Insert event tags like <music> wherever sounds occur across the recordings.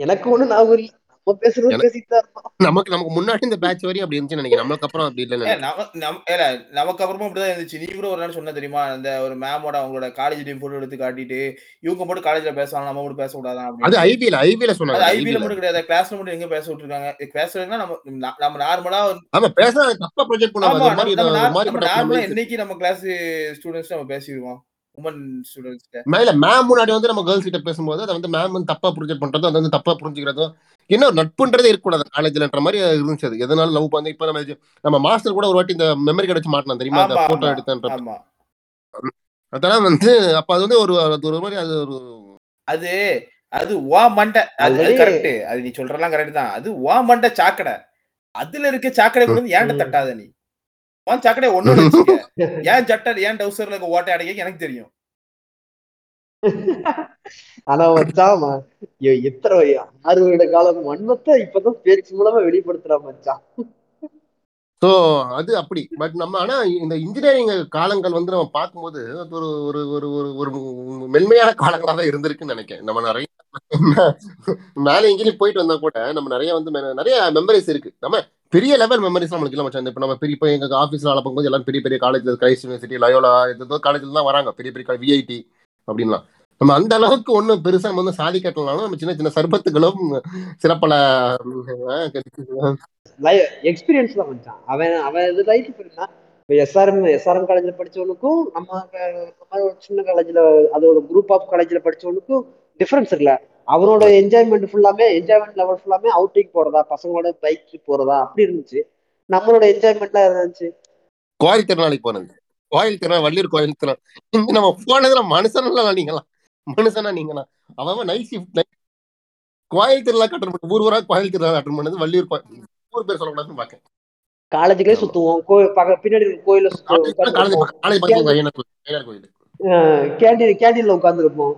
எனக்கு ஒண்ணு ஞாபகம் இல்ல. நம்ம பேசுறது பேசிட்டு நமக்கு நமக்கு முன்னாடி இந்த பேட்ச் வரையும் அப்படி இருந்துச்சு நினைக்கிறேன். நம்மளுக்கு அப்புறம் அப்படி ஏல, நமக்கு அப்புறமா அப்படிதான் இருந்துச்சு. நீ கூட ஒரு நாள் சொன்ன தெரியுமா? அந்த ஒரு மேமோட அவங்களோட காலேஜ் டீம் போட்டோ எடுத்து காட்டிட்டு இவங்க மட்டும் காலேஜ்ல பேசலாம் நம்ம மட்டும் பேசக்கூடாதான் அது ஐபிஎல் ஐபிஎல் சொன்னாங்க. ஐபிஎல் மட்டும் கிடையாது. கிளாஸ்ல மட்டும் எங்க பேச விட்டுருக்காங்க? கிளாஸ்ல நம்ம நம்ம நார்மலா ஆமா பேச தப்பா ப்ரொஜெக்ட் பண்ணுவாங்க நார்மலா. என்னைக்கு நம்ம கிளாஸ் ஸ்டூடெண்ட்ஸ் நம்ம பேசிடுவோம். உமன் ஸ்டூடெண்ட்ஸ் மேல மேம் முன்னாடி வந்து நம்ம கேர்ள்ஸ் கிட்ட பேசும்போது அதை வந்து மேம் வந்து தப்பா ப்ரொஜெக்ட் பண்றதும் அதை வந்து தப்பா புரிஞ்சுக்கிறதும் என்ன ஒரு நட்புன்றதே இருக்கக்கூடாது காலேஜ்லன்ற மாதிரி இருந்துச்சு அது. எதனால லவ் பண்ணி இப்ப நம்ம நம்ம மாஸ்டர் கூட ஒரு வாட்டி இந்த மெமரி கார்டு வச்சு மாட்டினா தெரியுமா? அந்த போட்டோ. எடுத்தன்ற ஆமா அதெல்லாம் வந்து அப்ப அது வந்து ஒரு ஒரு மாதிரி அது ஒரு அது அது வா மண்டை. அது கரெக்ட் அது நீ சொல்றலாம் கரெக்ட் தான். அது வா மண்டை சாக்கடை. அதுல இருக்க சாக்கடை வந்து ஏன்ட்ட. தட்டாத நீ? உன் சாக்கடை ஒன்னோட ஏன் சட்டை ஏன் டவுசர்ல இருக்க ஓட்டை அடைக்க எனக்கு தெரியும். ஆனா மச்சான் எத்தனை ஆறு வருட காலம் வன்மத்தை இப்பதான் பேச்சு மூலமா வெளிப்படுத்துறா மச்சான். ஸோ அது அப்படி. பட் நம்ம ஆனா இந்த இன்ஜினியரிங் காலங்கள் வந்து நம்ம பார்க்கும்போது ஒரு ஒரு ஒரு ஒரு ஒரு மென்மையான காலங்களா தான் இருந்திருக்குன்னு நினைக்கிறேன். நம்ம நிறைய <laughs> மேலே இன்ஜினியரிங் போயிட்டு வந்தா கூட நம்ம நிறைய வந்து நிறைய மெமரிஸ் இருக்கு. நம்ம பெரிய லெவல் மெமரிஸ் நம்மளுக்கு இல்லை மச்சான். இப்போ நம்ம பெரிய இப்போ எங்க ஆஃபீஸ்ல அளப்பும் போது எல்லாம் பெரிய பெரிய காலேஜ் கிரைஸ்ட் யூனிவர்சிட்டி லயோலா ஏதோ காலேஜில் தான் வராங்க. பெரிய பெரிய விஐடி அப்படின்லாம் நம்ம அந்த அளவுக்கு ஒன்றும் பெருசா நம்ம வந்து சாதி கட்டலாம் நம்ம சின்ன சின்ன சர்பத்துகளும் சிறப்பல எக்ஸ்பீரியன்ஸ் தான் மச்சான். அவன் அவன் இது லைஃப் போயிருந்தான் இப்போ எஸ்ஆர்எம் எஸ்ஆர்எம் காலேஜ்ல படிச்சவனுக்கும் நம்ம ஒரு சின்ன காலேஜ்ல அதோட குரூப் ஆஃப் காலேஜ்ல படிச்சவனுக்கும் டிஃப்ரென்ஸ் இல்லை அவனோட என்ஜாய்மெண்ட் ஃபுல்லாமே என்ஜாய்மெண்ட் லெவல் ஃபுல்லாமே அவுட்டிங் போறதா பசங்களோட பைக் ட்ரிப் போறதா அப்படி இருந்துச்சு. நம்மளோட என்ஜாய்மெண்ட்லாம் இருந்துச்சு? கோயில் திருநாளைக்கு போனது. கோயில் திருநாள் வள்ளியூர் கோயில் திருநாள். இங்க நம்ம போனதுல மனுஷனா நீங்களா மனுஷனா நீங்களா அவன் நைட் ஷிஃப்ட் கோயில் திருவிழா அட்டன் பண்ணி ஊர் ஊரா கோயில் திருவிழா அட்டன் பண்ணது வள்ளியூர் கோயில். ஊர் பேர் சொல்லக்கூடாதுன்னு பாக்கேன் காலேஜுக்குள்ளே ஆமா. சுத்துவோம். கோயில் பக்க பின்னாடி கோயில. கோயில் கேண்டீன் கேண்டீன்ல உட்காந்துருப்போம்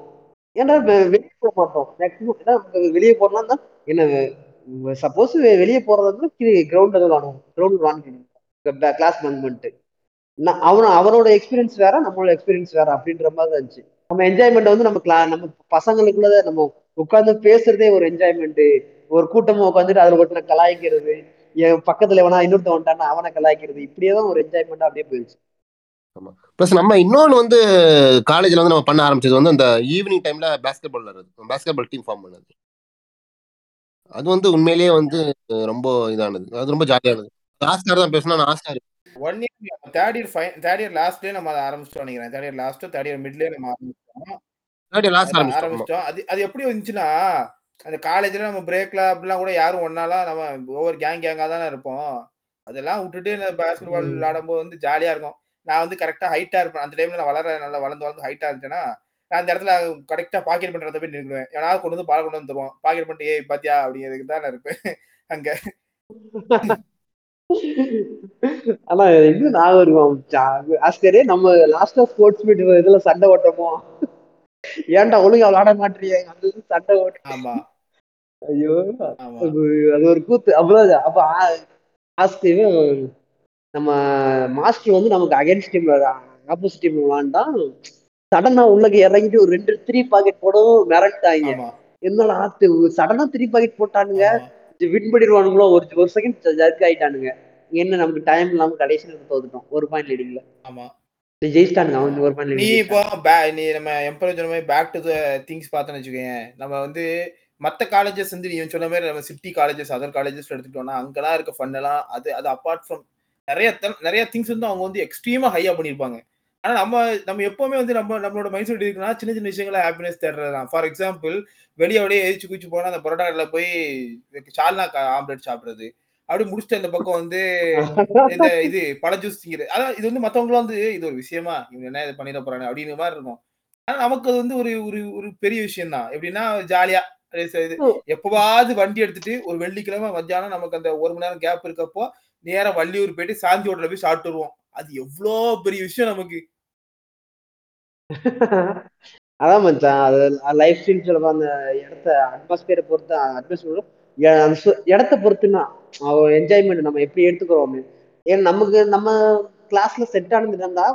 ஏன்னா வெளியே போக மாட்டோம்? மேக்ஸிமம் ஏன்னா வெளியே போறோம்னா என்ன சப்போஸ் வெளியே போறது வந்து கிரவுண்ட் விளாடுவோம் கிரவுண்ட் விளாண்டு கிளாஸ் பங்க் பண்ணிட்டு நான் அவன அவனோட எக்ஸ்பீரியன்ஸ் வேற நம்மளோட எக்ஸ்பீரியன்ஸ் வேற அப்படின்ற மாதிரி தான் இருந்துச்சு. நம்ம என்ஜாய்மெண்ட் வந்து நம்ம கிளா நம்ம பசங்களுக்குள்ள நம்ம உட்காந்து பேசுறதே ஒரு என்ஜாய்மெண்ட் ஒரு கூட்டமா உட்காந்துட்டு அதுல ஒருத்தனை கலாய்க்கிறது என் பக்கத்துல எவனா இன்னொருத்த வந்துட்டானா அவனை கலாய்க்கிறது இப்படியே தான் ஒரு என்ஜாய்மெண்ட் அப்படியே போயிடுச்சு. ப்ளஸ் நம்ம இன்னொன்று வந்து காலேஜில் வந்து நம்ம பண்ண ஆரம்பிச்சது வந்து அந்த ஈவினிங் டைம்ல பேஸ்கெட் பால் விளாடுறது பேஸ்கெட் பால் டீம் ஃபார்ம் பண்ணது. அது வந்து உண்மையிலேயே வந்து ரொம்ப இதானது. அது ரொம்ப ஜாலியானது ஆஸ்கார் தான் பேசணும் நான் one year third year fine third year லாஸ்ட்லயே நம்ம அதை ஆரம்பிச்சிட்டோம் நினைக்கிறேன். Third year last third year மிட்லயே நம்ம ஆரம்பிச்சிட்டோம். லாஸ்ட் அதான் ஆரம்பிச்சிட்டோம். ஆரம்பிச்சிட்டோம். அது அது எப்படி வந்துச்சுன்னா அந்த காலேஜ்ல நம்ம பிரேக்ல அப்படிலாம் கூட யாரும் ஒன்னாலாம் நம்ம ஒவ்வொரு கேங் கேங்கா தானே இருப்போம். அதெல்லாம் விட்டுட்டு இந்த பேஸ்கெட் பால் ம். விளையாடும்போது வந்து ஜாலியா இருக்கும். நான் வந்து கரெக்டா ஹைட்டா இருப்பேன். அந்த டைம்ல நான் வளர நல்லா வளர்ந்து வளர்ந்து ஹைட்டா இருந்துச்சேன்னா நான் அந்த இடத்துல கரெக்டா பாக்கெட் பண்றத போய் நிற்குவேன் ஏன்னா கொண்டு வந்து பால் கொண்டு வந்து தருவான். பாக்கெட் பண்ணிட்டு ஏய் பாத்தியா? அப்படிங்கிறதுக்கு தான் நான் இருப்பேன். அங்க. ஆனா இன்னும் ஞாபகம் இருக்கும் ஆஸ்கரே நம்ம லாஸ்டா ஸ்போர்ட்ஸ் மீட் இதுல சண்டை ஓட்டமோ? ஏன்டா ஒழுங்கா விளாட மாட்டீங்க அந்த இது சண்டை ஓட்ட. ஆமா. ஐயோ அது அது ஒரு கூத்து. அப்புறம் அப்ப ஆ- ஆஸ்கர் நம்ம மாஸ்டர் வந்து நமக்கு அகைன்ஸ்ட் டீம் ஆப்போசிட் டீம் விளாண்டா சடனா உள்ளக்கு இறங்கிட்டு ஒரு ரெண்டு த்ரீ பாக்கெட் போடவும் மிரட்டாங்க என்னடா சடனா த்ரீ பாக்கெட் போட்டானுங்க. வின் பண்ணிடுவானுங்களோ ஒரு ஒரு செகண்ட் ஜர்க் ஆயிட்டானுங்க என்ன நமக்கு டைம் இல்லாம கடைசியில் தோத்துட்டோம். ஒரு பாயிண்ட் லீடிங்ல ஆமா. ஜெயிச்சிட்டானுங்க அவனுக்கு ஒரு பாயிண்ட் நீ இப்போ பே- நீ நம்ம எம்பரேஜ் சொன்ன மாதிரி பேக் டு திங்ஸ் பார்த்தோன்னு வச்சுக்கோங்க நம்ம வந்து மற்ற காலேஜஸ் வந்து நீ சொன்ன மாதிரி நம்ம சிட்டி காலேஜஸ் அதர் காலேஜஸ் எடுத்துட்டோம்னா அங்கெல்லாம் இருக்க ஃபன் எல்லாம் அது அது அப்பார்ட் ஃப்ரம் நிறைய நிறைய திங்ஸ் வந்து அவங்க வந்து எக்ஸ்ட்ரீமா ஹையா பண்ணியிருப்பாங்க. ஆனா நம்ம நம்ம எப்பவுமே வந்து நம்ம நம்மளோட மைண்ட் செட் இருக்குன்னா சின்ன சின்ன விஷயங்கள ஹாப்பினஸ் தேடுறது தான். ஃபார் எக்ஸாம்பிள் வெளியே அப்படியே எரிச்சு குச்சி போனா அந்த பரோட்டா கடையில போய் சால்னா ஆம்லெட் சாப்பிடுறது. அப்படி முடிச்சுட்டு அந்த பக்கம் வந்து இந்த <laughs> இது பழ ஜூஸ் திங்கிறது அதான் இது வந்து மத்தவங்களும் வந்து இது ஒரு விஷயமா? இவங்க என்ன இது பண்ணிட போறாங்க அப்படிங்கிற மாதிரி இருக்கும். ஆனா நமக்கு அது வந்து ஒரு ஒரு ஒரு பெரிய விஷயம் தான். எப்படின்னா ஜாலியா இது எப்பவாவது வண்டி எடுத்துட்டு ஒரு வெள்ளிக்கிழமை மத்தியானம் நமக்கு அந்த ஒரு மணி நேரம் கேப் இருக்கப்போ நேரா வள்ளியூர் போயிட்டு சாந்தி ஹோட்டல போய் சாப்பிட்டு வருவோம். அது எவ்வளோ பெரிய விஷயம் நமக்கு. <laughs> அதான் மச்சான் அது லைஃப் ஸ்டைல் சொல்லுவோம் அந்த இடத்த அட்மாஸ்பியரை பொறுத்து அட்மாஸ்பியர் இடத்த பொறுத்துன்னா என்ஜாய்மெண்ட் நம்ம எப்படி எடுத்துக்கிறோம் ஏன்னா நமக்கு நம்ம கிளாஸ்ல செட் ஆனது இருந்தா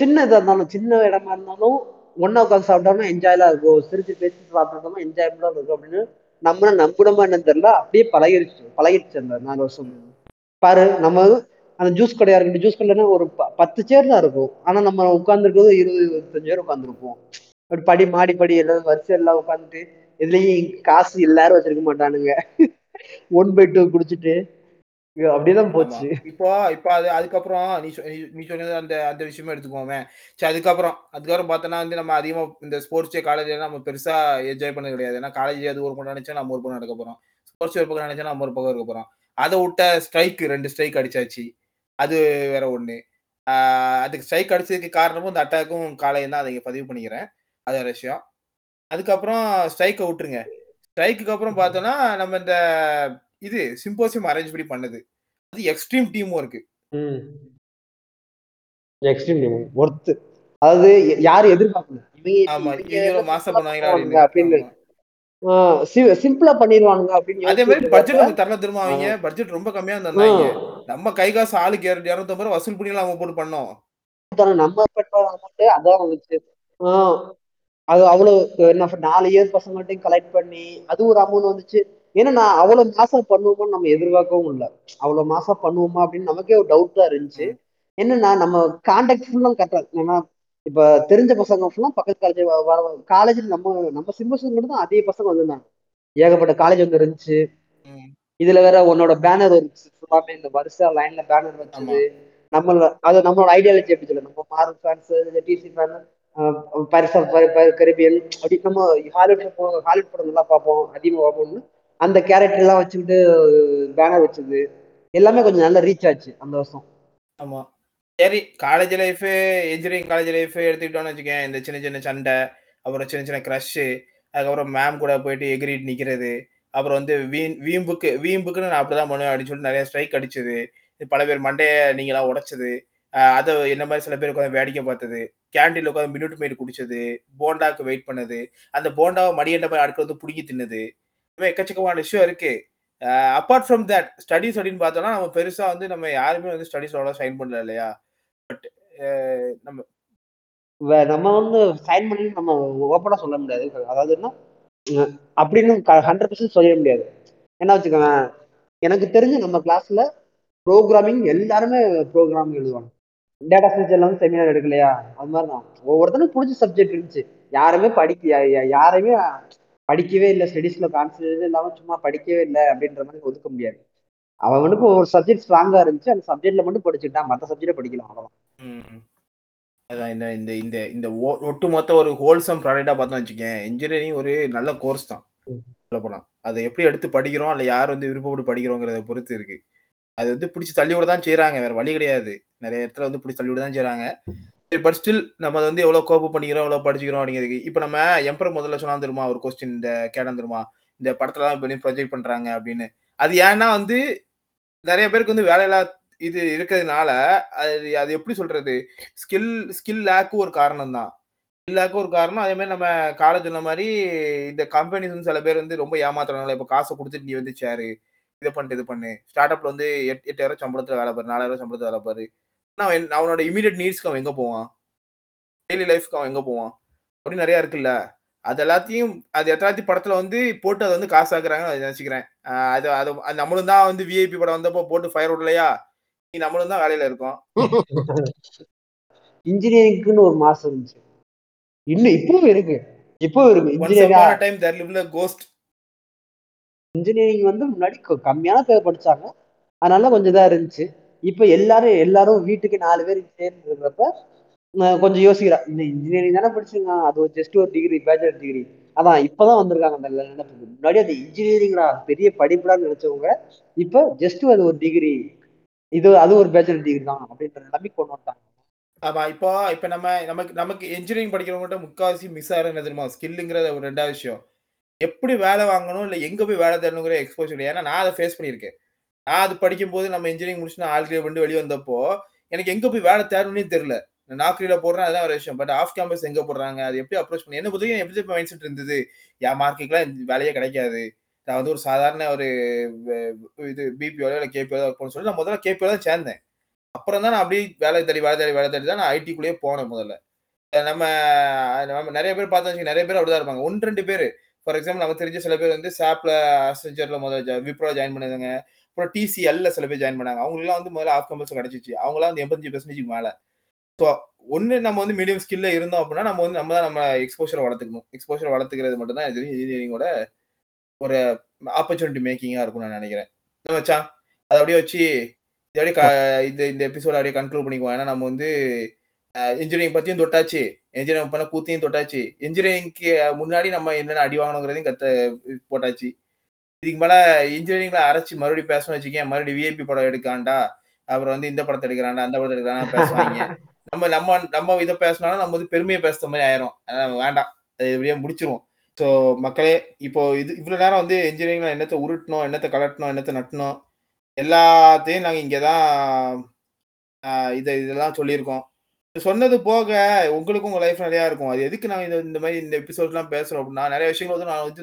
சின்ன இதா இருந்தாலும் சின்ன இடமா இருந்தாலும் ஒன்னா உட்காந்து சாப்பிட்டோம்னா என்ஜாய்லாம் இருக்கும். சிரிச்சு பேசி சாப்பிட்டோம்னா என்ஜாய்மெண்டா இருக்கும் அப்படின்னு நம்மள நம்புடமா என்னன்னு தெரியல அப்படியே பழகிருச்சு பழகிடுச்சு அந்த நாலு வருஷம். பாரு நம்ம அந்த ஜூஸ் கடையா இருக்கட்டும் ஜூஸ் கடையில ஒரு ப- பத்து சேர் தான் இருக்கும். ஆனா நம்ம உட்காந்துருக்கிறது இருபது இருபத்தஞ்சு பேர் உட்காந்துருப்போம் அப்படி படி மாடி படி எல்லாம் வரிசை எல்லாம் உட்காந்துட்டு இதுலயும் காசு எல்லாரும் வச்சிருக்க மாட்டானுங்க. ஒன் பை டூ குடிச்சிட்டு அப்படிதான் போச்சு. இப்போ இப்போ அது அதுக்கப்புறம் நீ சொ- நீ- சொன்னது அந்த அந்த விஷயமே எடுத்துக்கோமே. சரி அதுக்கப்புறம் அதுக்கப்புறம் பார்த்தோன்னா வந்து நம்ம அதிகமா இந்த ஸ்போர்ட்ஸ் டே காலேஜ் நம்ம பெருசா என்ஜாய் பண்ணது கிடையாது. ஏன்னா காலேஜ் அது ஒரு பக்கம் நினைச்சா நம்ம ஒரு பக்கம் நடக்க போறோம். ஸ்போர்ட்ஸ் ஒரு பக்கம் நினைச்சா நம்ம ஒரு பக்கம் இருக்க போறோம். அதை விட்ட ஸ்ட்ரைக் ரெண்டு ஸ்ட்ரைக் அடிச்சாச்சு. அது வேற ஒண்ணு. அதுக்கு ஸ்ட்ரைக் அடிச்சதுக்கு காரணமும் இந்த அட்டாக்கும் காலையும் தான் அதை பதிவு பண்ணிக்கிறேன். அது ஒரு விஷயம். அதுக்கப்புறம் ஸ்ட்ரைக்கை விட்டுருங்க. ஸ்ட்ரைக்குக்கு அப்புறம் பார்த்தோன்னா நம்ம இந்த இது சிம்போசியம் அரேஞ்ச் பண்ணி பண்ணது. அது extreme team work extreme worth அதாவது ய- யாரும் எதிர்பார்க்கல ஆமா இவங்க மாசம் பண்ணுவானுங்க அப்படின்னு. சிம்பிளா பண்ணிடுவானுங்க அப்படின்னு அதே மாதிரி பட்ஜெட் அவங்க தரல திரும்ப அவங்க? பட்ஜெட் ரொம்ப கம்மியா தந்தாங்க நம்ம கை காசு ஆளுக்கு இர- இருநூத்தம்பது ரூபா வசூல் பண்ணி அவங்க போட்டு பண்ணோம். நம்ம அதான் வந்துச்சு. அது அவ்வளவு என்ன நாலு இயர் பசங்கள்ட்டையும் கலெக்ட் பண்ணி அது ஒரு அமௌண்ட் வந்துச்சு. ஏன்னா நான் அவ்வளவு மாசம் பண்ணுவோமான்னு நம்ம எதிர்பார்க்கவும் இல்லை. அவ்வளவு மாசம் பண்ணுவோமா அப்படின்னு நமக்கே ஒரு டவுட் தான் இருந்துச்சு. என்னன்னா நம்ம கான்டாக்ட் ஃபுல்லா கரெக்டா ஏன்னா இப்ப தெரிஞ்ச பசங்க ஃபுல்லா பக்கத்து காலேஜ் வர காலேஜில் நம்ம நம்ம சிம்பசன் மட்டும் தான் அதே பசங்க வந்திருந்தாங்க. ஏகப்பட்ட காலேஜ் வந்து இருந்துச்சு. இதுல வேற உன்னோட பேனர் இருந்துச்சு. ஃபுல்லாமே இந்த வருஷ லைன்ல பேனர் ஆமா வச்சது. நம்ம அது நம்மளோட ஐடியாலஜி எப்படி சொல்ல நம்ம மார்க் ஃபேன்ஸ் டிசி ஃபேன் பரிசா கரிபியல் அப்படி நம்ம ஹாலிவுட் ஹாலிவுட் படம் நல்லா பார்ப்போம். அதிகமாக பார்ப்போம்னு அந்த கேரக்டர் எல்லாம் வச்சுக்கிட்டு பேனர் வச்சது. எல்லாமே கொஞ்சம் நல்லா ரீச் ஆச்சு அந்த வருஷம். ஆமா. சரி college life engineering college life எடுத்துக்கிட்டோம்னு வச்சுக்கேன் இந்த சின்ன சின்ன சண்டை அப்புறம் சின்ன சின்ன க்ரஷ் அதுக்கப்புறம் மேம் கூட போயிட்டு எகிரிட்டு நிக்கிறது. அப்புறம் வந்து வீண் வீம்புக்கு வீம்புக்குன்னு நான் அப்படிதான் பண்ணுவேன் அப்படின்னு சொல்லிட்டு நிறைய ஸ்ட்ரைக் அடிச்சது. பல பேர் மண்டையை நீங்களாம் உடைச்சது. அதை என்ன மாதிரி சில பேர் உட்காந்து வேடிக்கை பார்த்தது. கேண்டீன்ல உட்காந்து மினிட் மேட் குடிச்சது. போண்டாவுக்கு வெயிட் பண்ணது. அந்த போண்டாவை மடியண்ட போய் அடுக்க வந்து பிடுங்கி தின்னது. எக்கச்சக்கமான விஷயம் இருக்கு. அப்பார்ட் ஃப்ரம் தட் ஸ்டடிஸ் அப்படின்னு பார்த்தோம்னா நம்ம பெருசா வந்து நம்ம யாருமே வந்து ஸ்டடிஸ் அவ்வளோ சைன் பண்ணல இல்லையா? பட் நம்ம நம்ம வந்து சைன் பண்ணி நம்ம ஓப்பனா சொல்ல முடியாது. அதாவது என்ன? அப்படின்னு ஹண்ட்ரட் பர்சன்ட் சொல்ல முடியாது. என்ன வச்சுக்கோங்க எனக்கு தெரிஞ்சு நம்ம கிளாஸ்ல ப்ரோக்ராமிங் எல்லாருமே ப்ரோக்ராமிங் எழுதுவாங்க. டேட்டா சயின்ஸ் எல்லாம் செமினார் எடுக்கலையா? அது மாதிரி தான் ஒவ்வொருத்தனும் பிடிச்ச சப்ஜெக்ட் இருந்துச்சு. யாருமே படிக்க யாரையுமே படிக்கவே இல்லை ஸ்டடீஸ்ல கான்சன்ட்ரேட் இல்லாம சும்மா படிக்கவே இல்லை அப்படின்ற மாதிரி ஒதுக்க முடியாது. அவனுக்கு ஒரு சப்ஜெக்ட் ஸ்ட்ராங்கா இருந்துச்சு அந்த சப்ஜெக்ட்ல மட்டும் படிச்சுட்டான் மற்ற சப்ஜெக்ட் படிக்கலாம் அவ்வளோதான் அதான் இந்த இந்த இந்த இந்த ஒ- ஒட்டுமொத்த ஒரு ஹோல்சம் ப்ராடக்டா பார்த்தோம் வச்சுக்கேன் இன்ஜினியரிங் ஒரு நல்ல கோர்ஸ் தான். சொல்ல போலாம் அதை எப்படி எடுத்து படிக்கிறோம் இல்லை யார் வந்து விருப்பப்பட்டு படிக்கிறோங்கிறத பொறுத்து இருக்கு. அது வந்து பிடிச்சி தள்ளி விட தான் செய்யறாங்க வேற வழி கிடையாது. நிறைய இடத்துல வந்து பிடிச்சி தள்ளி விட தான் செய்றாங்க. பட் ஸ்டில் நம்ம அதை வந்து எவ்வளவு கோப்பு பண்ணிக்கிறோம் எவ்வளவு படிச்சுக்கிறோம் அப்படிங்கிறது இப்போ நம்ம எம்பர் முதல்ல சொன்னா தெரியுமா? ஒரு கொஸ்டின் இந்த கேட்டா தெரியுமா? இந்த படத்துல இப்போ ப்ரொஜெக்ட் பண்றாங்க அப்படின்னு. அது ஏன்னா வந்து நிறைய பேருக்கு வந்து வேலையில்லா இது இருக்கிறதுனால அது அது எப்படி சொல்றது? ஸ்கில் ஸ்கில் லேக்கும் ஒரு காரணம் தான். ஸ்கில் லேக்கும் ஒரு காரணம். அதே மாதிரி நம்ம காலேஜ் சொன்ன மாதிரி இந்த கம்பெனிஸ் வந்து சில பேர் வந்து ரொம்ப ஏமாத்துறாங்களா இப்போ காசை கொடுத்துட்டு நீ வந்து சேரு இதை பண்ணிட்டு இது பண்ணு. ஸ்டார்ட் அப்ல வந்து எட் எட்டாயிரம் சம்பளத்துல வேலை பாரு நாலாயிரம் சம்பளத்துல வேலை பாரு. நான் அவன் அவனோட இமீடியட் நீட்ஸ்க்கு அவன் எங்க போவான்? டெய்லி லைஃப்க்கு அவன் எங்க போவான்? அப்படி நிறைய இருக்குல்ல. அது எல்லாத்தையும் அது எல்லாத்தையும் படத்துல வந்து போட்டு அதை வந்து காசாக்குறாங்க அதை நினைச்சுக்கிறேன். அது அது நம்மளும் தான் வந்து விஐபி படம் வந்தப்போ போட்டு ஃபயர் விடலையா? நீ நம்மளும் தான் வேலையில இருக்கோம். <laughs> இன்ஜினியரிங்க்குன்னு ஒரு மாசம் இருந்துச்சு. இன்னும் இப்பவும் இருக்கு. இப்பவும் இருக்கு. இன்ஜினியரிங் டைம் தேர் லிவ்ல கோஸ்ட் இன்ஜினியரிங் வந்து முன்னாடி கம்மியான பேர் படிச்சாங்க. அதனால கொஞ்சம் இதா இருந்துச்சு. இப்ப எல்லாரும் எல்லாரும் வீட்டுக்கு நாலு பேர் சேர்ந்து இருக்கிறப்ப கொஞ்சம் யோசிக்கிறா இந்த இன்ஜினியரிங் தானே படிச்சிருக்கான் அது ஒரு ஜஸ்ட் ஒரு டிகிரி பேச்சுலர் டிகிரி அதான் இப்பதான் வந்திருக்காங்க அந்த நினைப்பு முன்னாடி அது இன்ஜினியரிங்டா பெரிய படிப்புடான்னு நினைச்சவங்க இப்ப ஜஸ்ட் அது ஒரு டிகிரி இது அது ஒரு பேச்சுலர் டிகிரி தான் அப்படின்ற நிலைமைக்கு கொண்டு வந்தாங்க ஆமா இப்போ இப்ப நம்ம நமக்கு நமக்கு இன்ஜினியரிங் படிக்கிறவங்ககிட்ட முக்காவாசி மிஸ் ஆகிற என்ன தெரியுமா? ஸ்கில்லுங்கிற ஒரு ரெண்டாவது விஷயம். எப்படி வேலை வாங்கணும் இல்ல எங்க போய் வேலை தரணுங்கிற எக்ஸ்போசர் ஏன்னா நான் அதை ஃபேஸ் பண்ணியிருக்கேன். நான் அது படிக்கும்போது நம்ம இன்ஜினியரிங் முடிச்சு நான் ஆல் பண்ணி வெளியே வந்தப்போ எனக்கு எங்கே போய் வேலை தேடணும்னே தெரியல. நாக்ரியில் போடுறேன் அதான் ஒரு விஷயம். பட் ஆஃப் கேம்பஸ் எங்கே போடுறாங்க? அது எப்படி அப்ரோச் பண்ணி? என்ன பொறுத்தவரைக்கும் எப்படி மைண்ட் செட் இருந்தது? என் மார்க்கெட்லாம் வேலையே கிடைக்காது. நான் வந்து ஒரு சாதாரண ஒரு இது பிபிஓ இல்லை கேபிஓ ஒர்க் சொல்லி நான் முதல்ல கேபிஓ தான் சேர்ந்தேன். அப்புறம் தான் நான் அப்படியே வேலை தேடி வேலை தேடி வேலை தேடி தான் நான் ஐடிக்குள்ளேயே போனேன் முதல்ல. நம்ம நம்ம நிறைய பேர் பார்த்தா நிறைய பேர் அப்படிதான் இருப்பாங்க. ஒன்று ரெண்டு பேர். ஃபார் எக்ஸாம்பிள் நமக்கு தெரிஞ்ச சில பேர் வந்து சாப்ல அசெஞ்சர்ல முதல்ல விப்ரோ ஜாயின் பண்ணாங்க அப்புறம் டிசிஎல்ல சில பேர் ஜாயின் பண்ணாங்க. அவங்களுக்குலாம் வந்து முதல்ல ஆஃப் கம்பல்ஸ் கிடைச்சிச்சு. அவங்களாம் வந்து எண்பத்தஞ்சு பெர்சன்டேஜ் மேலே. ஸோ ஒன்று நம்ம வந்து மீடியம் ஸ்கில்ல இருந்தோம் அப்படின்னா நம்ம வந்து நம்ம தான் நம்ம எக்ஸ்போஷரை வளர்த்துக்கணும். எக்ஸ்போஷர் வளர்த்துக்கிறது மட்டும் தான் இது இன்ஜினியரிங்கோட ஒரு ஆப்பர்ச்சுனிட்டி மேக்கிங்காக இருக்கும் நான் நினைக்கிறேன். வச்சா அதை அப்படியே வச்சு இது அப்படியே இந்த இந்த எபிசோட அப்படியே கன்க்ளூட் பண்ணிக்குவோம். ஏன்னா நம்ம வந்து இன்ஜினியரிங் பற்றியும் தொட்டாச்சு. இன்ஜினியரிங் பண்ண கூத்தையும் தொட்டாச்சு. இன்ஜினியரிங்க்கு முன்னாடி நம்ம என்னென்ன அடி வாங்கணுங்கிறதையும் கத்த போட்டாச்சு. இதுக்கு மேல இன்ஜினியரிங்ல அரைச்சி மறுபடியும் பேசணும் வச்சுக்கேன் மறுபடியும் விஐபி படம் எடுக்காண்டா? அப்புறம் வந்து இந்த படத்தை எடுக்கிறாண்டா அந்த படத்தை எடுக்கிறாண்டா பேசுவாங்க. நம்ம நம்ம நம்ம இதை பேசினாலும் நம்ம வந்து பெருமையை பேசுற மாதிரி ஆயிரும். வேண்டாம். அது இப்படியே முடிச்சிருவோம். ஸோ மக்களே இப்போ இது இவ்வளவு நேரம் வந்து இன்ஜினியரிங்ல என்னத்தை உருட்டணும் என்னத்தை கலட்டணும் என்னத்தை நட்டணும் எல்லாத்தையும் நாங்கள் இங்கே தான் இதை இதெல்லாம் சொல்லியிருக்கோம். சொன்னது போக உங்களுக்கும் உங்க லைஃப் நிறையா இருக்கும். அது எதுக்கு நாங்கள் இந்த இந்த மாதிரி இந்த எபிசோட்லாம் பேசுறோம் அப்படின்னா நிறைய விஷயங்கள் வந்து நான் வந்து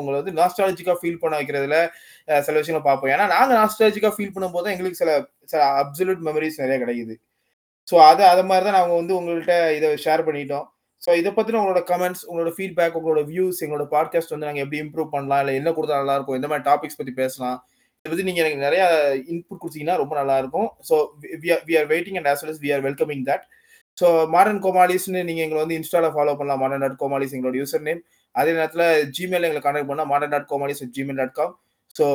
உங்களை வந்து நாஸ்டாலஜிக்காக ஃபீல் பண்ண வைக்கிறதுல சில விஷயங்கள் பார்ப்போம். ஏன்னா நாங்கள் நாஸ்டாலஜிக்காக ஃபீல் பண்ணும்போது எங்களுக்கு சில சில அப்சல்யூட் மெமரிஸ் நிறைய கிடைக்குது. ஸோ அது அது மாதிரி தான் நாங்கள் வந்து உங்கள்கிட்ட இதை ஷேர் பண்ணிட்டோம். ஸோ இதை பற்றின உங்களோட கமெண்ட்ஸ் உங்களோட ஃபீட்பேக் உங்களோட வியூஸ் எங்களோட பாட்காஸ்ட் வந்து நாங்கள் எப்படி இம்ப்ரூவ் பண்ணலாம் இல்லை என்ன கொடுத்தா நல்லா இருக்கும் எந்த மாதிரி டாபிக்ஸ் பற்றி பேசலாம் இதை பற்றி நீங்கள் எனக்கு நிறையா இன்புட் கொடுத்தீங்கன்னா ரொம்ப நல்லா இருக்கும். So we are waiting and as well we are welcoming that so Modern கோமாலிஸ்னு நீங்கள் எங்களை வந்து இன்ஸ்டாவில் ஃபாலோ பண்ணலாம். மாடர்ன் டாட் கோமாலிஸ் எங்களோட யூசர் நேம் அதே நேரத்தில் ஜிமெயில் எங்களை கான்டாக்ட் பண்ணால் Modern dot Komalis Gmail dot com so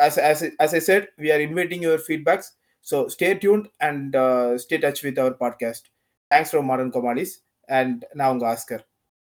as as I said we are inviting your feedbacks so stay tuned and stay touch with our podcast thanks from Modern Komalis and நான் உங்கள் Oscar